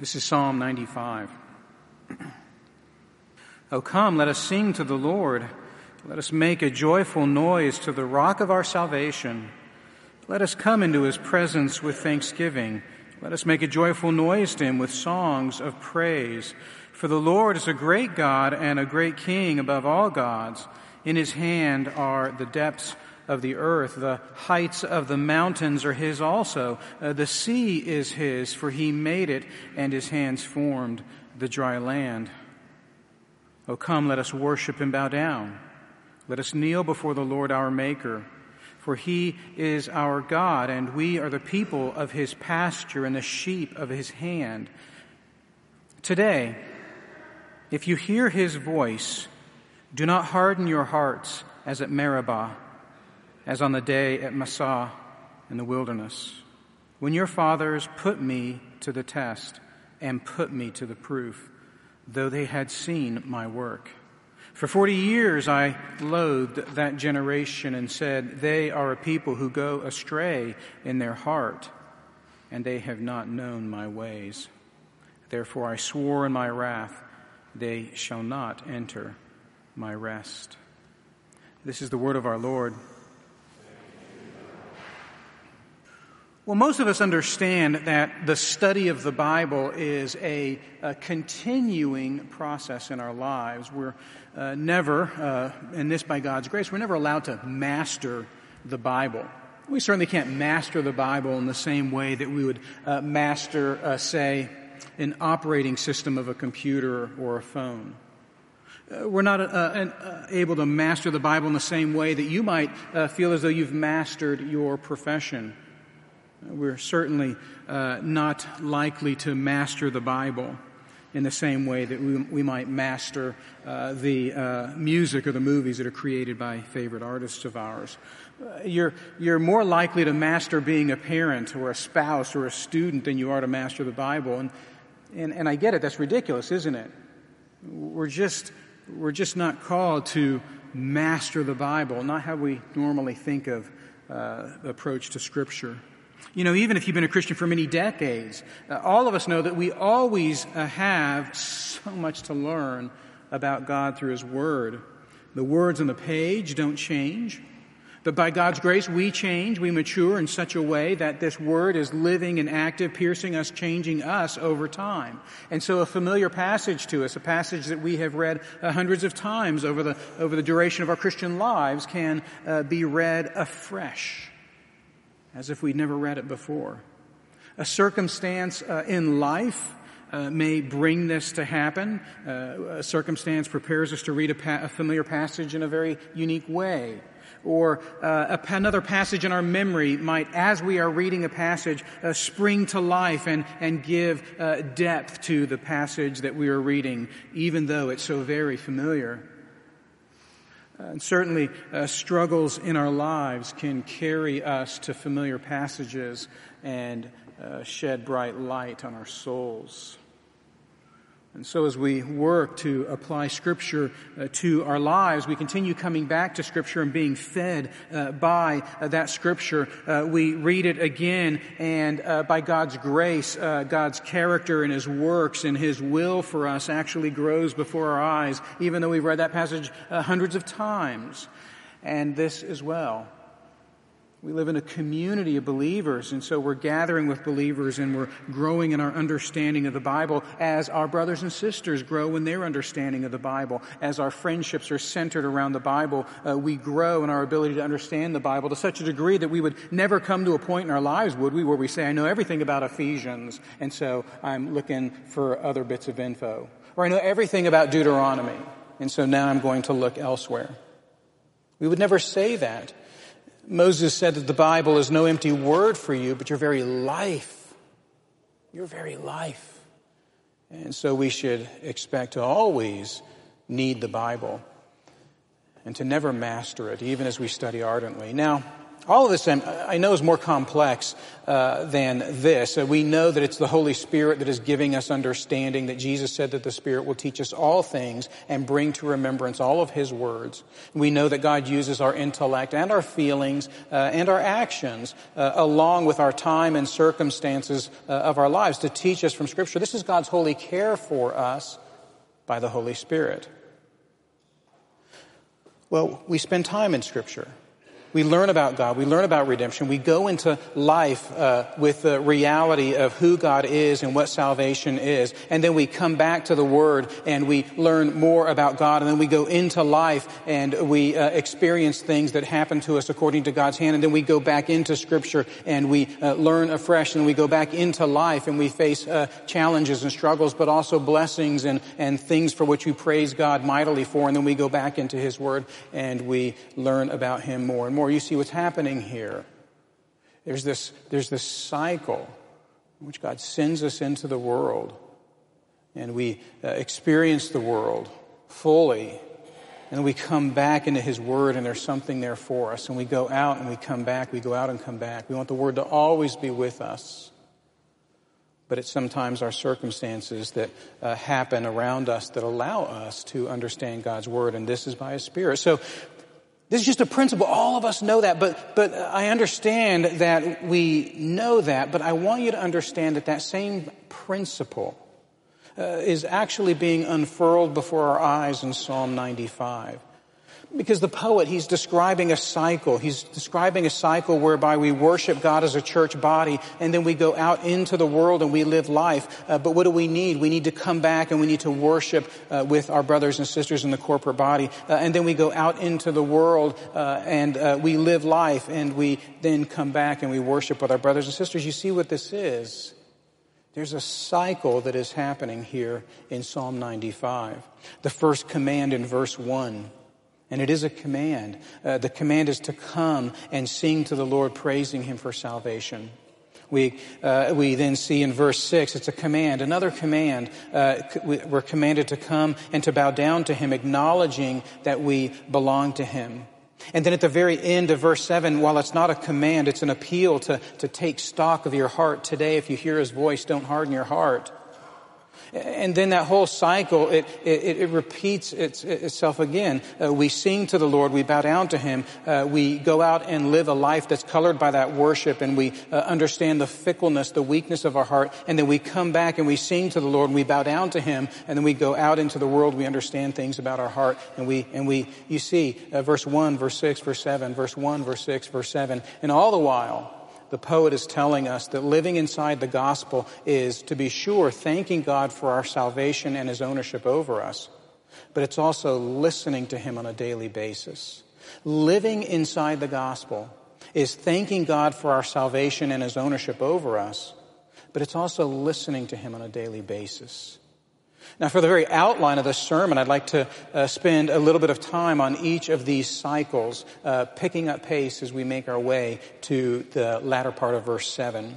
This is Psalm 95. oh, come, let us sing to the Lord. Let us make a joyful noise to the rock of our salvation. Let us come into his presence with thanksgiving. Let us make a joyful noise to him with songs of praise. For the Lord is a great God and a great King above all gods. In his hand are the depths of the earth. The heights of the mountains are his also. Uh, the sea is his, for he made it, and his hands formed the dry land. Oh, come, let us worship and bow down. Let us kneel before the Lord our Maker. For he is our God, and we are the people of his pasture and the sheep of his hand. Today, if you hear his voice, do not harden your hearts as at Meribah, as on the day at Massah in the wilderness, when your fathers put me to the test and put me to the proof, though they had seen my work. For 40 years I loathed that generation and said, They are a people who go astray in their heart, and they have not known my ways. Therefore I swore in my wrath, They shall not enter my rest. This is the word of our Lord. Well, most of us understand that the study of the Bible is a, a continuing process in our lives. We're uh, never, uh, and this by God's grace, we're never allowed to master the Bible. We certainly can't master the Bible in the same way that we would uh, master, uh, say, an operating system of a computer or a phone. Uh, we're not uh, able to master the Bible in the same way that you might feel as though you've mastered your profession we're certainly uh, not likely to master the Bible in the same way that we, we might master uh, the uh, music or the movies that are created by favorite artists of ours. Uh, you're, you're more likely to master being a parent or a spouse or a student than you are to master the Bible. And, and, and I get it, that's ridiculous, isn't it? We're just, we're just not called to master the Bible, not how we normally think of uh, approach to Scripture. You know, even if you've been a Christian for many decades, uh, all of us know that we always uh, have so much to learn about God through His Word. The words on the page don't change. But by God's grace, we change, we mature in such a way that this word is living and active, piercing us, changing us over time. And so a familiar passage to us, a passage that we have read uh, hundreds of times over the, over the duration of our Christian lives can uh, be read afresh as if we'd never read it before. A circumstance uh, in life uh, may bring this to happen. Uh, a circumstance prepares us to read a, pa- a, familiar passage in a very unique way. Or uh, a, another passage in our memory might, as we are reading a passage, uh, spring to life and, and give uh, depth to the passage that we are reading, even though it's so very familiar. Uh, and certainly, uh, struggles in our lives can carry us to familiar passages and uh, shed bright light on our souls. And so, as we work to apply Scripture uh, to our lives, we continue coming back to Scripture and being fed uh, by uh, that Scripture. Uh, we read it again, and uh, by God's grace, uh, God's character and His works and His will for us actually grows before our eyes, even though we've read that passage hundreds of times. And this as well. We live in a community of believers, and so we're gathering with believers and we're growing in our understanding of the Bible as our brothers and sisters grow in their understanding of the Bible. As our friendships are centered around the Bible, uh, we grow in our ability to understand the Bible to such a degree that we would never come to a point in our lives, would we, where we say, I know everything about Ephesians, and so I'm looking for other bits of info. Or I know everything about Deuteronomy, and so now I'm going to look elsewhere. We would never say that. Moses said that the Bible is no empty word for you, but your very life. Your very life. And so we should expect to always need the Bible and to never master it, even as we study ardently. Now, all of this I know is more complex uh, than this. Uh, we know that it's the Holy Spirit that is giving us understanding, that Jesus said that the Spirit will teach us all things and bring to remembrance all of His words. We know that God uses our intellect and our feelings uh, and our actions uh, along with our time and circumstances uh, of our lives to teach us from Scripture. This is God's holy care for us by the Holy Spirit. Well, we spend time in Scripture. We learn about God. We learn about redemption. We go into life uh, with the reality of who God is and what salvation is. And then we come back to the Word and we learn more about God. And then we go into life and we uh, experience things that happen to us according to God's hand. And then we go back into Scripture and we uh, learn afresh. And we go back into life and we face uh, challenges and struggles, but also blessings and, and things for which we praise God mightily for. And then we go back into His Word and we learn about Him more and more more, you see what's happening here. There's this, there's this cycle in which God sends us into the world and we uh, experience the world fully. And we come back into His Word and there's something there for us. And we go out and we come back. We go out and come back. We want the Word to always be with us. But it's sometimes our circumstances that uh, happen around us that allow us to understand God's Word. And this is by His Spirit. So this is just a principle. All of us know that, but, but I understand that we know that, but I want you to understand that that same principle uh, is actually being unfurled before our eyes in Psalm 95. Because the poet, he's describing a cycle. He's describing a cycle whereby we worship God as a church body and then we go out into the world and we live life. Uh, but what do we need? We need to come back and we need to worship uh, with our brothers and sisters in the corporate body. Uh, and then we go out into the world uh, and uh, we live life and we then come back and we worship with our brothers and sisters. You see what this is? There's a cycle that is happening here in Psalm 95. The first command in verse 1 and it is a command. Uh, the command is to come and sing to the Lord, praising Him for salvation. We, uh, we then see in verse 6, it's a command, another command. Uh, we're commanded to come and to bow down to Him, acknowledging that we belong to Him. And then at the very end of verse 7, while it's not a command, it's an appeal to, to take stock of your heart today. If you hear His voice, don't harden your heart. And then that whole cycle, it, it, it repeats its, itself again. Uh, we sing to the Lord, we bow down to Him, uh, we go out and live a life that's colored by that worship, and we uh, understand the fickleness, the weakness of our heart, and then we come back and we sing to the Lord, and we bow down to Him, and then we go out into the world, we understand things about our heart, and we, and we, you see, uh, verse 1, verse 6, verse 7, verse 1, verse 6, verse 7, and all the while, the poet is telling us that living inside the gospel is, to be sure, thanking God for our salvation and his ownership over us, but it's also listening to him on a daily basis. Living inside the gospel is thanking God for our salvation and his ownership over us, but it's also listening to him on a daily basis. Now, for the very outline of this sermon, I'd like to uh, spend a little bit of time on each of these cycles, uh, picking up pace as we make our way to the latter part of verse 7.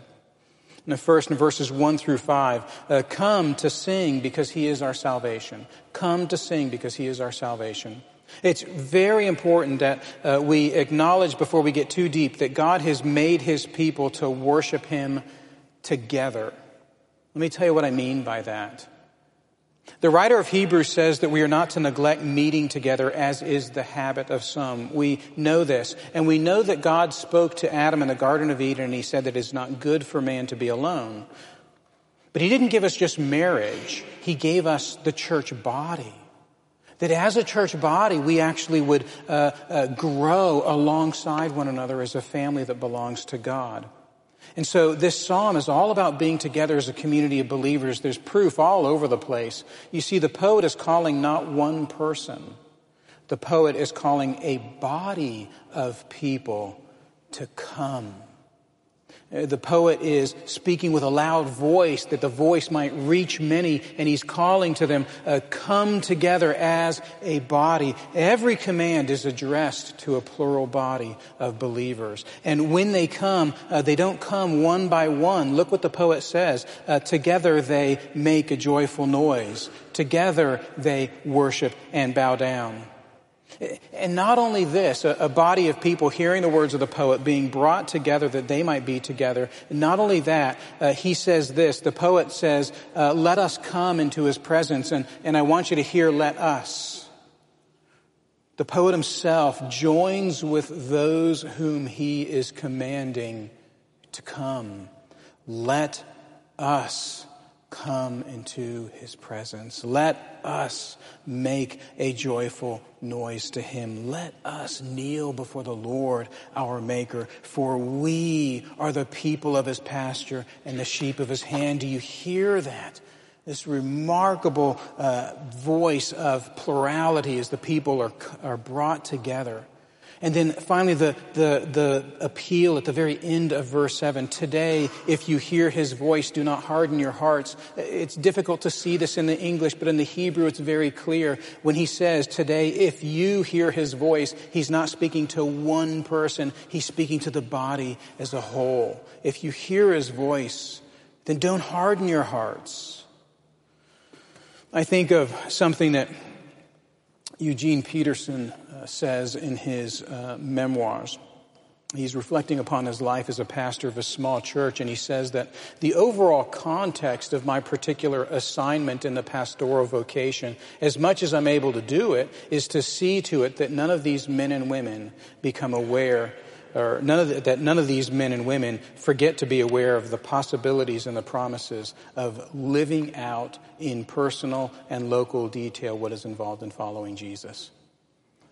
The first, in verses 1 through 5, uh, come to sing because he is our salvation. Come to sing because he is our salvation. It's very important that uh, we acknowledge before we get too deep that God has made his people to worship him together. Let me tell you what I mean by that. The writer of Hebrews says that we are not to neglect meeting together as is the habit of some. We know this. And we know that God spoke to Adam in the Garden of Eden and he said that it's not good for man to be alone. But he didn't give us just marriage. He gave us the church body. That as a church body, we actually would uh, uh, grow alongside one another as a family that belongs to God. And so this psalm is all about being together as a community of believers. There's proof all over the place. You see, the poet is calling not one person. The poet is calling a body of people to come the poet is speaking with a loud voice that the voice might reach many, and he's calling to them, uh, come together as a body. Every command is addressed to a plural body of believers. And when they come, uh, they don't come one by one. Look what the poet says. Uh, together they make a joyful noise. Together they worship and bow down. And not only this, a, body of people hearing the words of the poet being brought together that they might be together. Not only that, uh, he says this, the poet says, uh, let us come into his presence. And, and I want you to hear, let us. The poet himself joins with those whom he is commanding to come. Let us come into his presence. Let us make a joyful noise to him. Let us kneel before the Lord our Maker, for we are the people of his pasture and the sheep of his hand. Do you hear that? This remarkable uh, voice of plurality as the people are, are brought together. And then finally, the, the, the appeal at the very end of verse 7. Today, if you hear his voice, do not harden your hearts. It's difficult to see this in the English, but in the Hebrew, it's very clear. When he says, today, if you hear his voice, he's not speaking to one person, he's speaking to the body as a whole. If you hear his voice, then don't harden your hearts. I think of something that Eugene Peterson says in his uh, memoirs. He's reflecting upon his life as a pastor of a small church, and he says that the overall context of my particular assignment in the pastoral vocation, as much as I'm able to do it, is to see to it that none of these men and women become aware or none of the, that none of these men and women forget to be aware of the possibilities and the promises of living out in personal and local detail what is involved in following Jesus.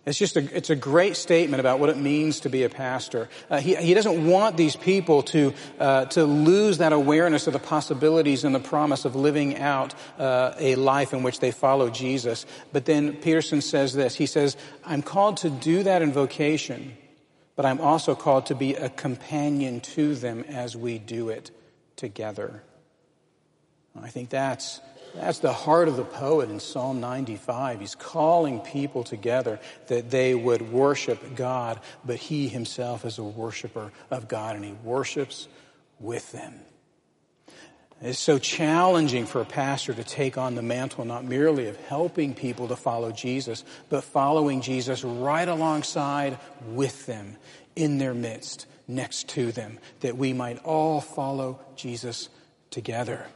It's just a, it's a great statement about what it means to be a pastor. Uh, he, he doesn't want these people to, uh, to lose that awareness of the possibilities and the promise of living out uh, a life in which they follow Jesus. But then Peterson says this. He says, I'm called to do that in vocation, but I'm also called to be a companion to them as we do it together. I think that's that's the heart of the poet in Psalm 95. He's calling people together that they would worship God, but he himself is a worshiper of God and he worships with them. It's so challenging for a pastor to take on the mantle not merely of helping people to follow Jesus, but following Jesus right alongside with them, in their midst, next to them, that we might all follow Jesus together.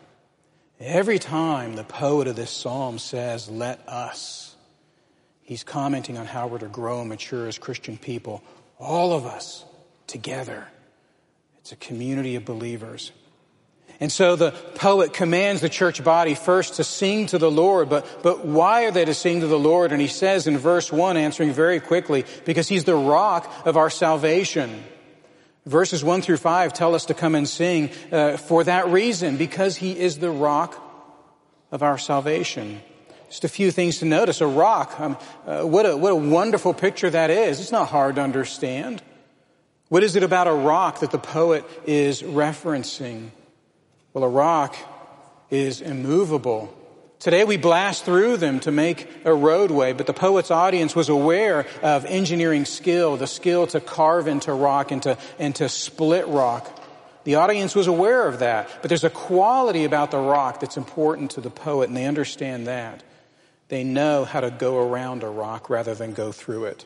Every time the poet of this psalm says, let us, he's commenting on how we're to grow and mature as Christian people, all of us together. It's a community of believers. And so the poet commands the church body first to sing to the Lord, but, but why are they to sing to the Lord? And he says in verse one, answering very quickly, because he's the rock of our salvation. Verses 1 through 5 tell us to come and sing uh, for that reason, because he is the rock of our salvation. Just a few things to notice. A rock, um, uh, what, a, what a wonderful picture that is. It's not hard to understand. What is it about a rock that the poet is referencing? Well, a rock is immovable. Today we blast through them to make a roadway, but the poet's audience was aware of engineering skill, the skill to carve into rock and to, and to split rock. The audience was aware of that, but there's a quality about the rock that's important to the poet, and they understand that. They know how to go around a rock rather than go through it.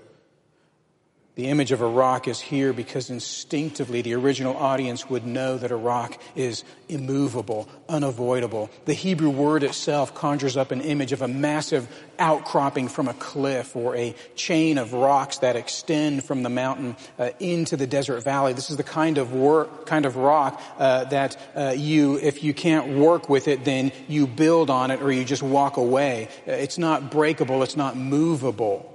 The image of a rock is here because instinctively the original audience would know that a rock is immovable, unavoidable. The Hebrew word itself conjures up an image of a massive outcropping from a cliff or a chain of rocks that extend from the mountain uh, into the desert valley. This is the kind of work, kind of rock uh, that uh, you, if you can't work with it, then you build on it or you just walk away. Uh, it's not breakable. It's not movable.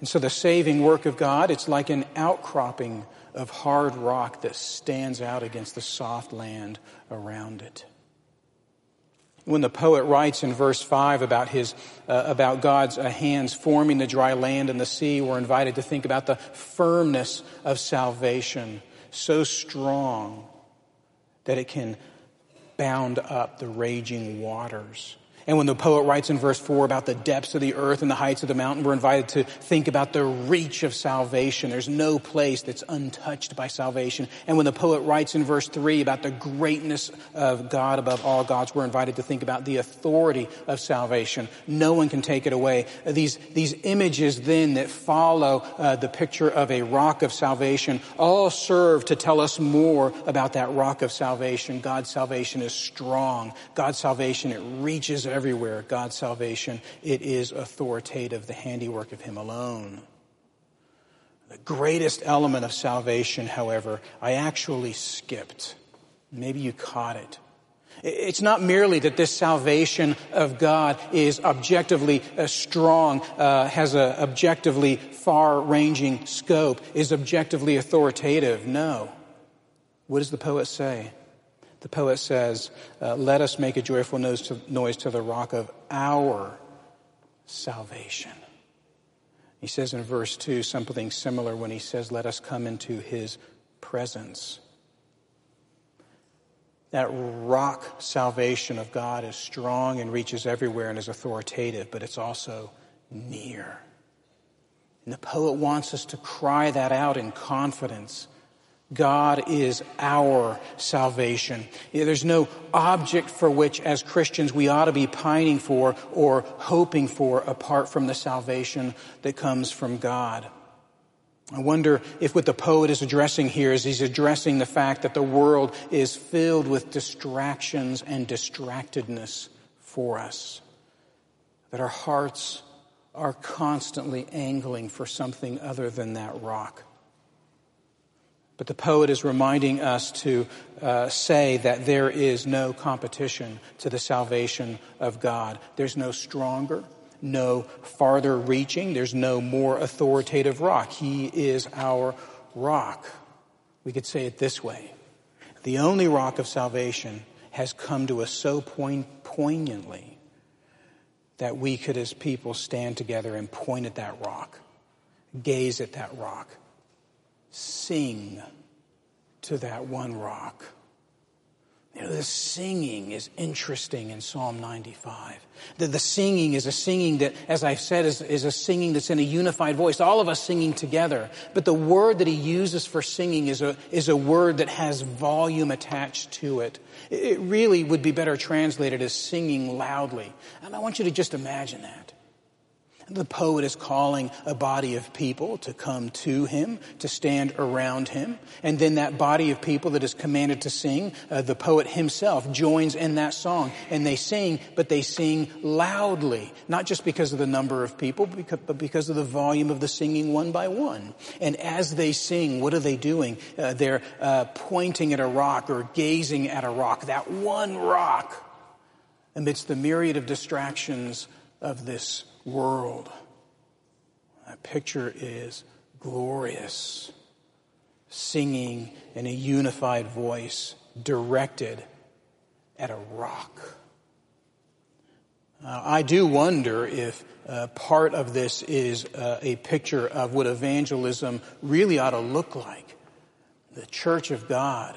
And so the saving work of God, it's like an outcropping of hard rock that stands out against the soft land around it. When the poet writes in verse 5 about his, uh, about God's uh, hands forming the dry land and the sea, we're invited to think about the firmness of salvation, so strong that it can bound up the raging waters. And when the poet writes in verse 4 about the depths of the earth and the heights of the mountain, we're invited to think about the reach of salvation. There's no place that's untouched by salvation. And when the poet writes in verse 3 about the greatness of God above all gods, we're invited to think about the authority of salvation. No one can take it away. These, these images then that follow uh, the picture of a rock of salvation all serve to tell us more about that rock of salvation. God's salvation is strong. God's salvation, it reaches everywhere. God's salvation, it is authoritative, the handiwork of Him alone. The greatest element of salvation, however, I actually skipped. Maybe you caught it. It's not merely that this salvation of God is objectively uh, strong, uh, has an objectively far-ranging scope, is objectively authoritative. No. What does the poet say? The poet says, uh, Let us make a joyful noise to, noise to the rock of our salvation. He says in verse 2 something similar when he says, Let us come into his presence. That rock salvation of God is strong and reaches everywhere and is authoritative, but it's also near. And the poet wants us to cry that out in confidence God is our salvation. There's no object for which, as Christians, we ought to be pining for or hoping for apart from the salvation that comes from God. I wonder if what the poet is addressing here is he's addressing the fact that the world is filled with distractions and distractedness for us. That our hearts are constantly angling for something other than that rock. But the poet is reminding us to uh, say that there is no competition to the salvation of God. There's no stronger, no farther reaching, there's no more authoritative rock. He is our rock. We could say it this way The only rock of salvation has come to us so poignantly that we could, as people, stand together and point at that rock, gaze at that rock sing to that one rock. You know, the singing is interesting in Psalm 95. The, the singing is a singing that, as I've said, is, is a singing that's in a unified voice, all of us singing together. But the word that he uses for singing is a, is a word that has volume attached to it. It really would be better translated as singing loudly. And I want you to just imagine that. The poet is calling a body of people to come to him, to stand around him. And then that body of people that is commanded to sing, uh, the poet himself joins in that song. And they sing, but they sing loudly. Not just because of the number of people, but because of the volume of the singing one by one. And as they sing, what are they doing? Uh, they're uh, pointing at a rock or gazing at a rock. That one rock amidst the myriad of distractions of this world. That picture is glorious, singing in a unified voice directed at a rock. Uh, I do wonder if uh, part of this is uh, a picture of what evangelism really ought to look like. The church of God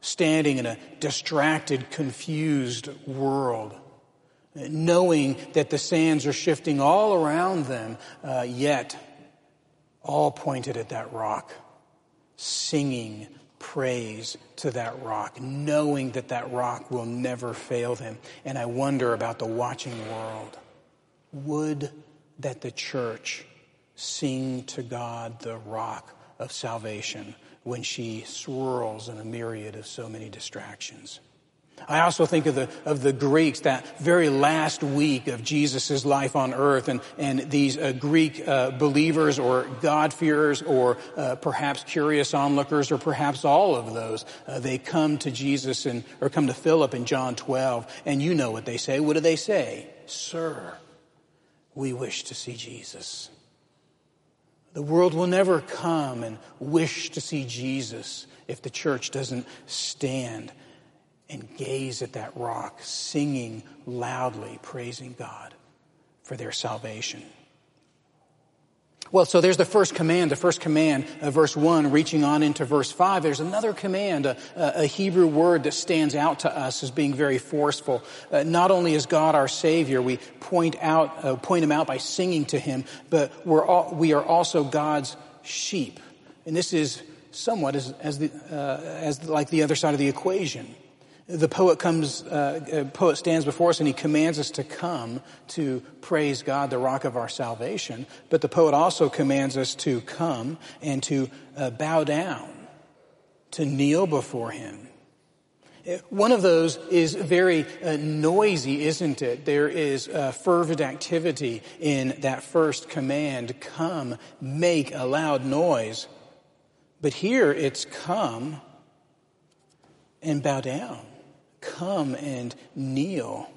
standing in a distracted, confused world knowing that the sands are shifting all around them, uh, yet all pointed at that rock, singing praise to that rock, knowing that that rock will never fail them. And I wonder about the watching world. Would that the church sing to God the rock of salvation when she swirls in a myriad of so many distractions? I also think of the, of the Greeks, that very last week of Jesus' life on earth, and, and these uh, Greek uh, believers or God-fearers or uh, perhaps curious onlookers or perhaps all of those. Uh, they come to Jesus and, or come to Philip in John 12, and you know what they say. What do they say? Sir, we wish to see Jesus. The world will never come and wish to see Jesus if the church doesn't stand and gaze at that rock, singing loudly, praising God for their salvation. Well, so there's the first command, the first command, uh, verse 1, reaching on into verse 5. There's another command, a, a Hebrew word that stands out to us as being very forceful. Uh, not only is God our Savior, we point out, uh, point Him out by singing to Him, but we're all, we are also God's sheep. And this is somewhat as, as, the, uh, as like the other side of the equation. The poet comes, uh, uh, poet stands before us and he commands us to come to praise God, the rock of our salvation. But the poet also commands us to come and to uh, bow down, to kneel before him. Uh, one of those is very uh, noisy, isn't it? There is uh, fervent activity in that first command, come, make a loud noise. But here it's come and bow down come and kneel.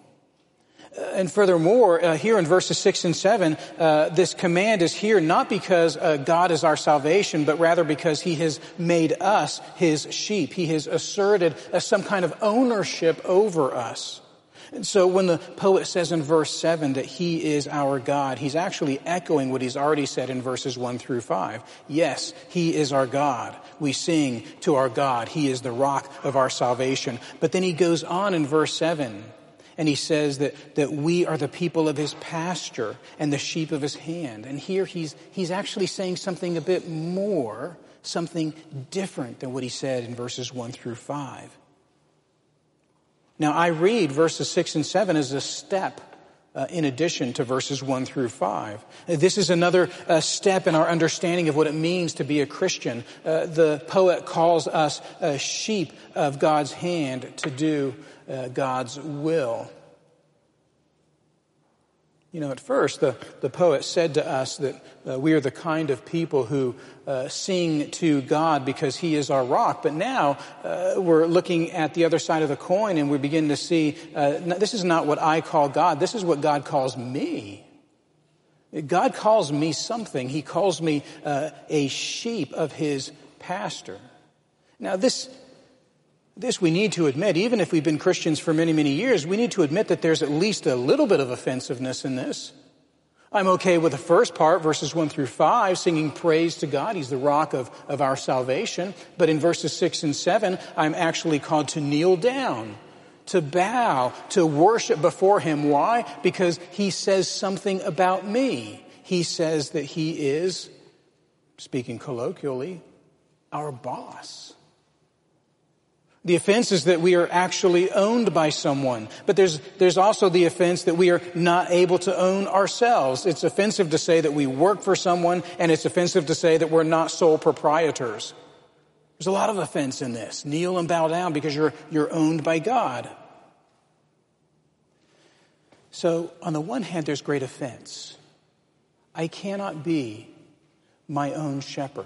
And furthermore, uh, here in verses 6 and 7, uh, this command is here not because uh, God is our salvation, but rather because He has made us His sheep. He has asserted uh, some kind of ownership over us. And so when the poet says in verse 7 that he is our God, he's actually echoing what he's already said in verses 1 through 5. Yes, he is our God. We sing to our God. He is the rock of our salvation. But then he goes on in verse 7 and he says that, that we are the people of his pasture and the sheep of his hand. And here he's, he's actually saying something a bit more, something different than what he said in verses 1 through 5. Now, I read verses 6 and 7 as a step uh, in addition to verses 1 through 5. This is another uh, step in our understanding of what it means to be a Christian. Uh, the poet calls us a sheep of God's hand to do uh, God's will. You know, at first, the, the poet said to us that uh, we are the kind of people who uh, sing to God because He is our rock. But now uh, we're looking at the other side of the coin and we begin to see uh, this is not what I call God, this is what God calls me. God calls me something. He calls me uh, a sheep of His pasture. Now, this this we need to admit, even if we've been Christians for many, many years, we need to admit that there's at least a little bit of offensiveness in this. I'm okay with the first part, verses 1 through 5, singing praise to God. He's the rock of, of our salvation. But in verses 6 and 7, I'm actually called to kneel down, to bow, to worship before Him. Why? Because He says something about me. He says that He is, speaking colloquially, our boss. The offense is that we are actually owned by someone. But there's, there's also the offense that we are not able to own ourselves. It's offensive to say that we work for someone, and it's offensive to say that we're not sole proprietors. There's a lot of offense in this. Kneel and bow down because you're, you're owned by God. So, on the one hand, there's great offense. I cannot be my own shepherd.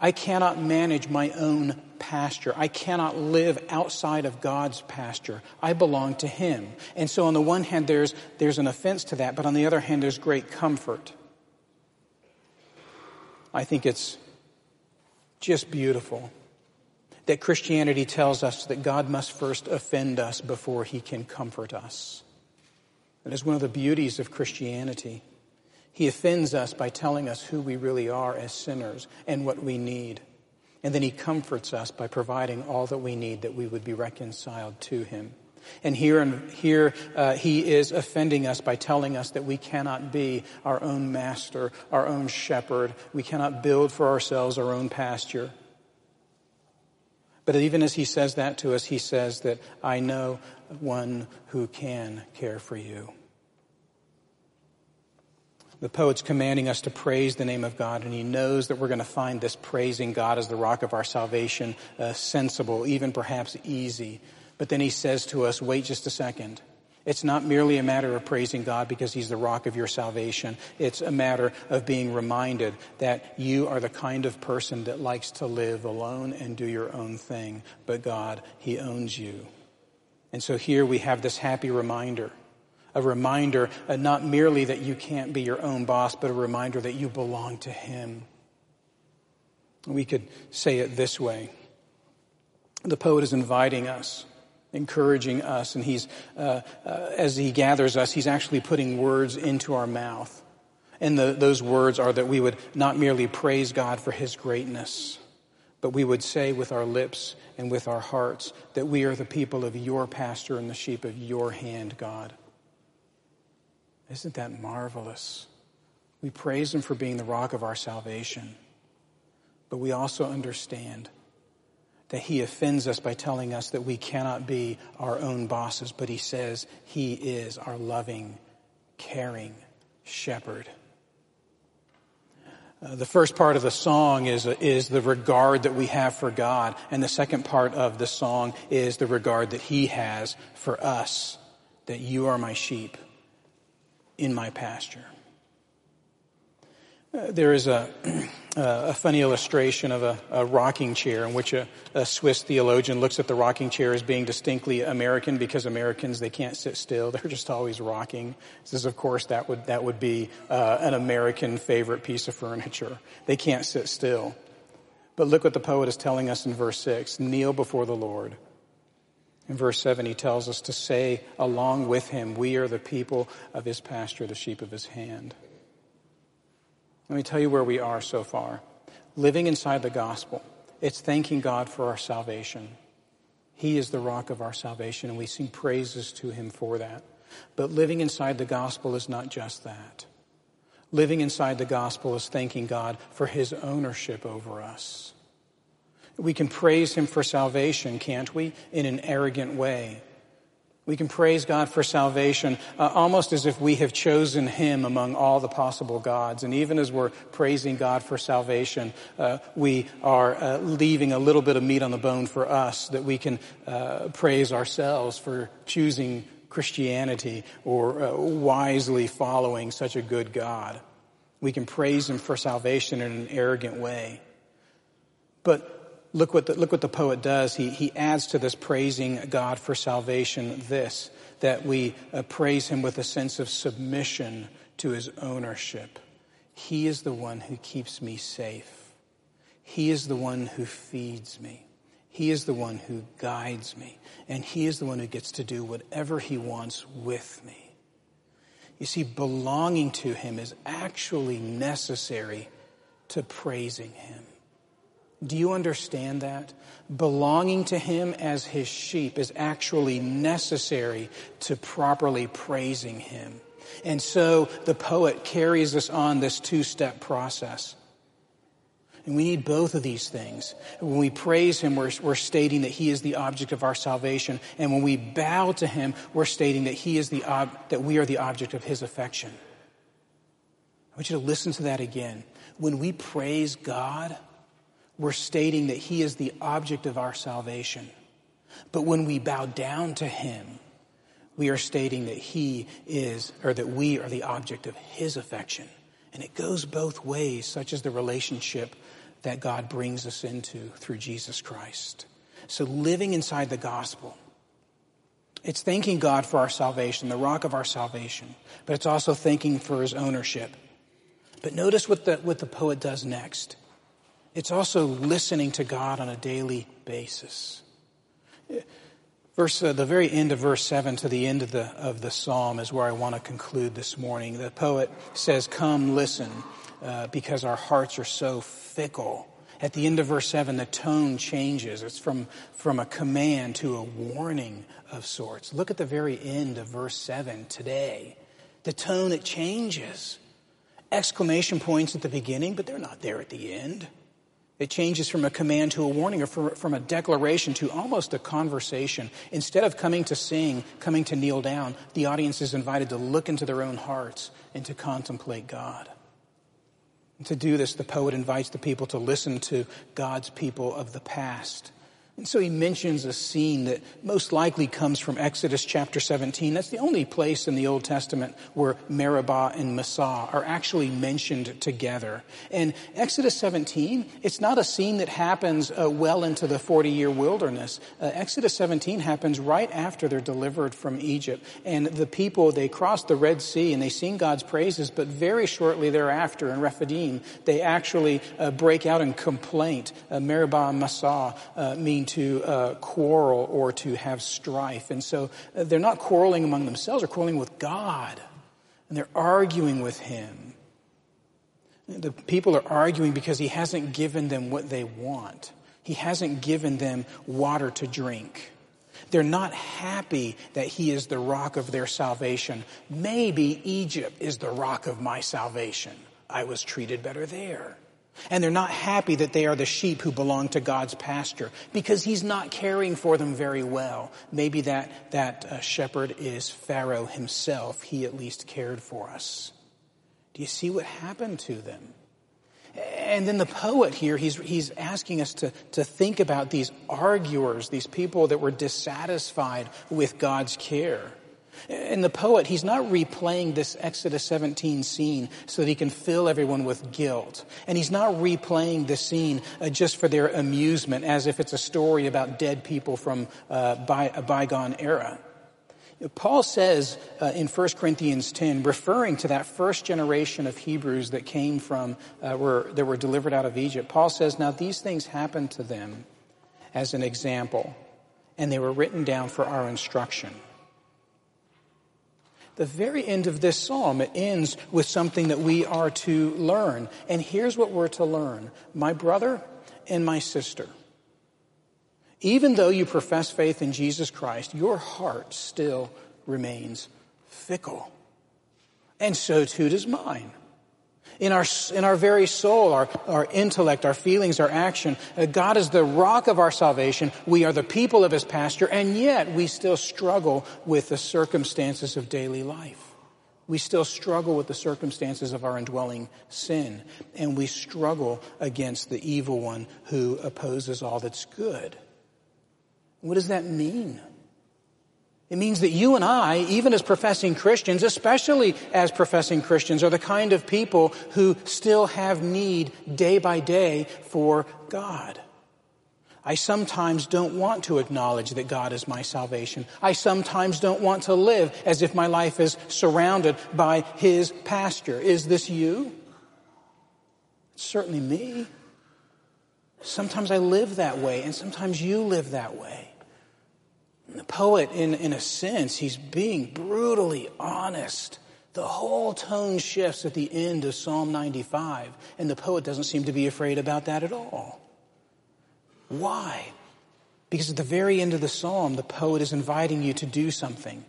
I cannot manage my own pasture. I cannot live outside of God's pasture. I belong to Him. And so on the one hand, there's, there's an offense to that, but on the other hand, there's great comfort. I think it's just beautiful that Christianity tells us that God must first offend us before He can comfort us. That is one of the beauties of Christianity. He offends us by telling us who we really are as sinners and what we need. And then he comforts us by providing all that we need that we would be reconciled to him. And here, and here uh, he is offending us by telling us that we cannot be our own master, our own shepherd. We cannot build for ourselves our own pasture. But even as he says that to us, he says that I know one who can care for you. The poet's commanding us to praise the name of God, and he knows that we're going to find this praising God as the rock of our salvation uh, sensible, even perhaps easy. But then he says to us, wait just a second. It's not merely a matter of praising God because He's the rock of your salvation. It's a matter of being reminded that you are the kind of person that likes to live alone and do your own thing. But God, He owns you. And so here we have this happy reminder a reminder uh, not merely that you can't be your own boss, but a reminder that you belong to Him. We could say it this way the poet is inviting us, encouraging us, and he's, uh, uh, as he gathers us, he's actually putting words into our mouth. And the, those words are that we would not merely praise God for his greatness, but we would say with our lips and with our hearts that we are the people of your pasture and the sheep of your hand, God. Isn't that marvelous? We praise him for being the rock of our salvation, but we also understand that he offends us by telling us that we cannot be our own bosses, but he says he is our loving, caring shepherd. Uh, the first part of the song is, is the regard that we have for God, and the second part of the song is the regard that He has for us, that you are my sheep in my pasture. Uh, there is a, uh, a funny illustration of a, a rocking chair in which a, a, Swiss theologian looks at the rocking chair as being distinctly American because Americans, they can't sit still. They're just always rocking. Says, of course, that would, that would be uh, an American favorite piece of furniture. They can't sit still. But look what the poet is telling us in verse 6 kneel before the Lord. In verse 7, he tells us to say along with him, We are the people of his pasture, the sheep of his hand. Let me tell you where we are so far. Living inside the gospel, it's thanking God for our salvation. He is the rock of our salvation, and we sing praises to him for that. But living inside the gospel is not just that. Living inside the gospel is thanking God for his ownership over us. We can praise him for salvation, can't we? In an arrogant way. We can praise God for salvation uh, almost as if we have chosen Him among all the possible gods. And even as we're praising God for salvation, uh, we are uh, leaving a little bit of meat on the bone for us that we can uh, praise ourselves for choosing Christianity or uh, wisely following such a good God. We can praise Him for salvation in an arrogant way. But Look what the, look what the poet does. He, he adds to this praising God for salvation this, that we uh, praise him with a sense of submission to his ownership. He is the one who keeps me safe. He is the one who feeds me. He is the one who guides me. And he is the one who gets to do whatever he wants with me. You see, belonging to him is actually necessary to praising him. Do you understand that? Belonging to Him as His sheep is actually necessary to properly praising Him. And so the poet carries us on this two step process. And we need both of these things. When we praise Him, we're, we're, stating that He is the object of our salvation. And when we bow to Him, we're stating that He is the, ob- that we are the object of His affection. I want you to listen to that again. When we praise God, we're stating that He is the object of our salvation. But when we bow down to Him, we are stating that He is, or that we are the object of His affection. And it goes both ways, such as the relationship that God brings us into through Jesus Christ. So living inside the gospel, it's thanking God for our salvation, the rock of our salvation, but it's also thanking for his ownership. But notice what the, what the poet does next. It's also listening to God on a daily basis. Verse, uh, the very end of verse 7 to the end of the, of the psalm is where I want to conclude this morning. The poet says, Come listen, uh, because our hearts are so fickle. At the end of verse 7, the tone changes. It's from, from a command to a warning of sorts. Look at the very end of verse 7 today. The tone, it changes. Exclamation points at the beginning, but they're not there at the end. It changes from a command to a warning or from a declaration to almost a conversation. Instead of coming to sing, coming to kneel down, the audience is invited to look into their own hearts and to contemplate God. And to do this, the poet invites the people to listen to God's people of the past and so he mentions a scene that most likely comes from Exodus chapter 17. That's the only place in the Old Testament where Meribah and Massah are actually mentioned together. And Exodus 17, it's not a scene that happens uh, well into the 40 year wilderness. Uh, Exodus 17 happens right after they're delivered from Egypt. And the people, they cross the Red Sea and they sing God's praises, but very shortly thereafter in Rephidim, they actually uh, break out in complaint. Uh, Meribah and Massah uh, to uh, quarrel or to have strife. And so uh, they're not quarreling among themselves, they're quarreling with God. And they're arguing with Him. The people are arguing because he hasn't given them what they want. He hasn't given them water to drink. They're not happy that he is the rock of their salvation. Maybe Egypt is the rock of my salvation. I was treated better there. And they're not happy that they are the sheep who belong to God's pasture because he's not caring for them very well. Maybe that, that uh, shepherd is Pharaoh himself. He at least cared for us. Do you see what happened to them? And then the poet here, he's, he's asking us to, to think about these arguers, these people that were dissatisfied with God's care. And the poet, he's not replaying this Exodus 17 scene so that he can fill everyone with guilt. And he's not replaying the scene uh, just for their amusement as if it's a story about dead people from uh, a bygone era. Paul says uh, in 1 Corinthians 10, referring to that first generation of Hebrews that came from, uh, were, that were delivered out of Egypt, Paul says, now these things happened to them as an example, and they were written down for our instruction. The very end of this psalm, it ends with something that we are to learn. And here's what we're to learn. My brother and my sister, even though you profess faith in Jesus Christ, your heart still remains fickle. And so too does mine. In our, in our very soul, our, our intellect, our feelings, our action, uh, God is the rock of our salvation. We are the people of His pasture, and yet we still struggle with the circumstances of daily life. We still struggle with the circumstances of our indwelling sin, and we struggle against the evil one who opposes all that's good. What does that mean? It means that you and I, even as professing Christians, especially as professing Christians, are the kind of people who still have need day by day for God. I sometimes don't want to acknowledge that God is my salvation. I sometimes don't want to live as if my life is surrounded by His pasture. Is this you? It's certainly me. Sometimes I live that way, and sometimes you live that way. The poet, in, in a sense, he's being brutally honest. The whole tone shifts at the end of Psalm 95, and the poet doesn't seem to be afraid about that at all. Why? Because at the very end of the psalm, the poet is inviting you to do something,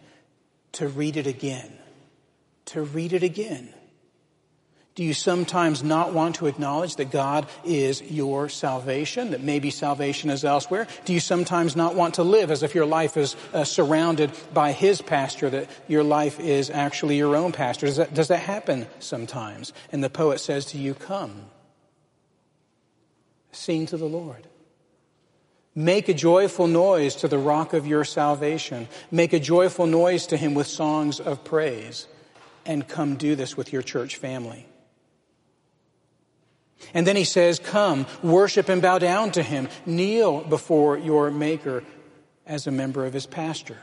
to read it again, to read it again. Do you sometimes not want to acknowledge that God is your salvation, that maybe salvation is elsewhere? Do you sometimes not want to live as if your life is uh, surrounded by His pasture, that your life is actually your own pasture? Does that, does that happen sometimes? And the poet says to you, come, sing to the Lord. Make a joyful noise to the rock of your salvation. Make a joyful noise to Him with songs of praise. And come do this with your church family. And then he says, Come, worship and bow down to him. Kneel before your Maker as a member of his pasture,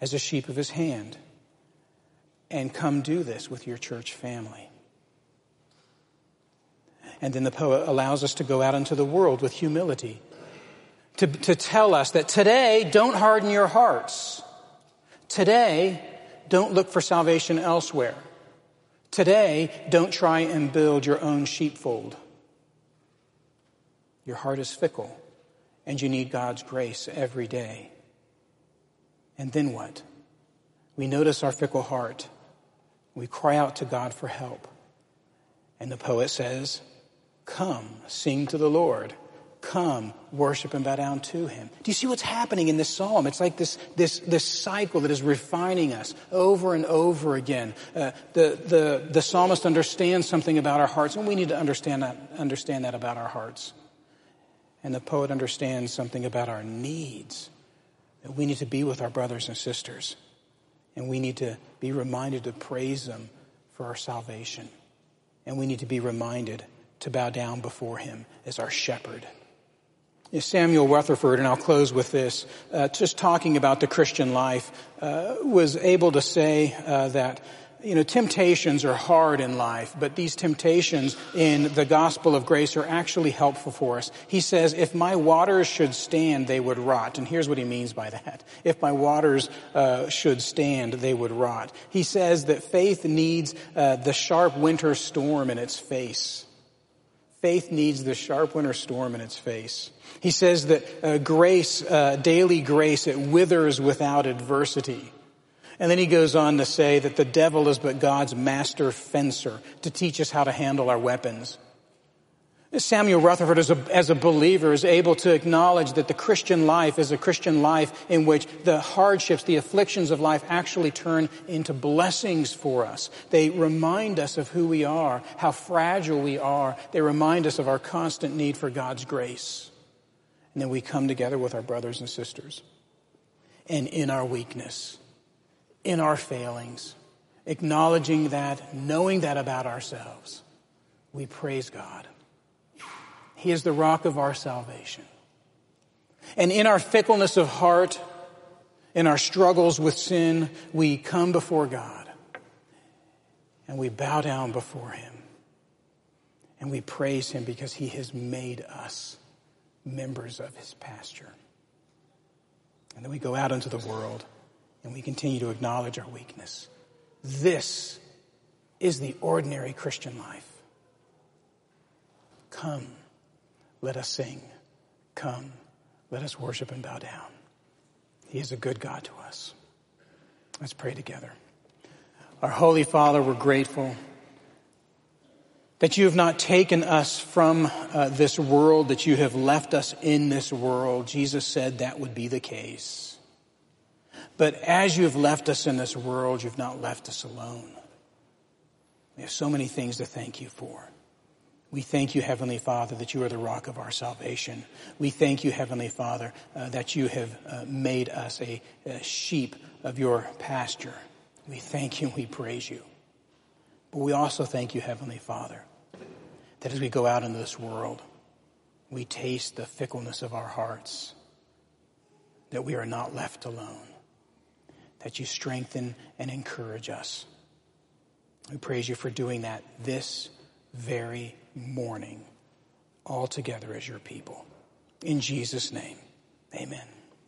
as a sheep of his hand. And come do this with your church family. And then the poet allows us to go out into the world with humility, to, to tell us that today, don't harden your hearts. Today, don't look for salvation elsewhere. Today, don't try and build your own sheepfold. Your heart is fickle, and you need God's grace every day. And then what? We notice our fickle heart. We cry out to God for help. And the poet says, Come, sing to the Lord come worship and bow down to him. Do you see what's happening in this psalm? It's like this, this, this cycle that is refining us over and over again. Uh, the, the, the psalmist understands something about our hearts, and we need to understand that, understand that about our hearts. And the poet understands something about our needs. That we need to be with our brothers and sisters. And we need to be reminded to praise them for our salvation. And we need to be reminded to bow down before him as our shepherd. Samuel Rutherford, and I'll close with this, uh, just talking about the Christian life, uh, was able to say uh, that you know, temptations are hard in life, but these temptations in the gospel of grace are actually helpful for us. He says, if my waters should stand, they would rot. And here's what he means by that. If my waters uh, should stand, they would rot. He says that faith needs uh, the sharp winter storm in its face. Faith needs the sharp winter storm in its face. He says that uh, grace, uh, daily grace, it withers without adversity. And then he goes on to say that the devil is but God's master fencer to teach us how to handle our weapons. Samuel Rutherford, as a, as a believer, is able to acknowledge that the Christian life is a Christian life in which the hardships, the afflictions of life actually turn into blessings for us. They remind us of who we are, how fragile we are. They remind us of our constant need for God's grace. And then we come together with our brothers and sisters. And in our weakness, in our failings, acknowledging that, knowing that about ourselves, we praise God. He is the rock of our salvation. And in our fickleness of heart, in our struggles with sin, we come before God and we bow down before Him and we praise Him because He has made us members of His pasture. And then we go out into the world and we continue to acknowledge our weakness. This is the ordinary Christian life. Come, let us sing. Come, let us worship and bow down. He is a good God to us. Let's pray together. Our Holy Father, we're grateful that you have not taken us from uh, this world, that you have left us in this world. Jesus said that would be the case. But as you've left us in this world, you've not left us alone. We have so many things to thank you for. We thank you, Heavenly Father, that you are the rock of our salvation. We thank you, Heavenly Father, uh, that you have uh, made us a, a sheep of your pasture. We thank you and we praise you. But we also thank you, Heavenly Father, that as we go out into this world, we taste the fickleness of our hearts, that we are not left alone that you strengthen and encourage us. We praise you for doing that this very morning, all together as your people. In Jesus' name, amen.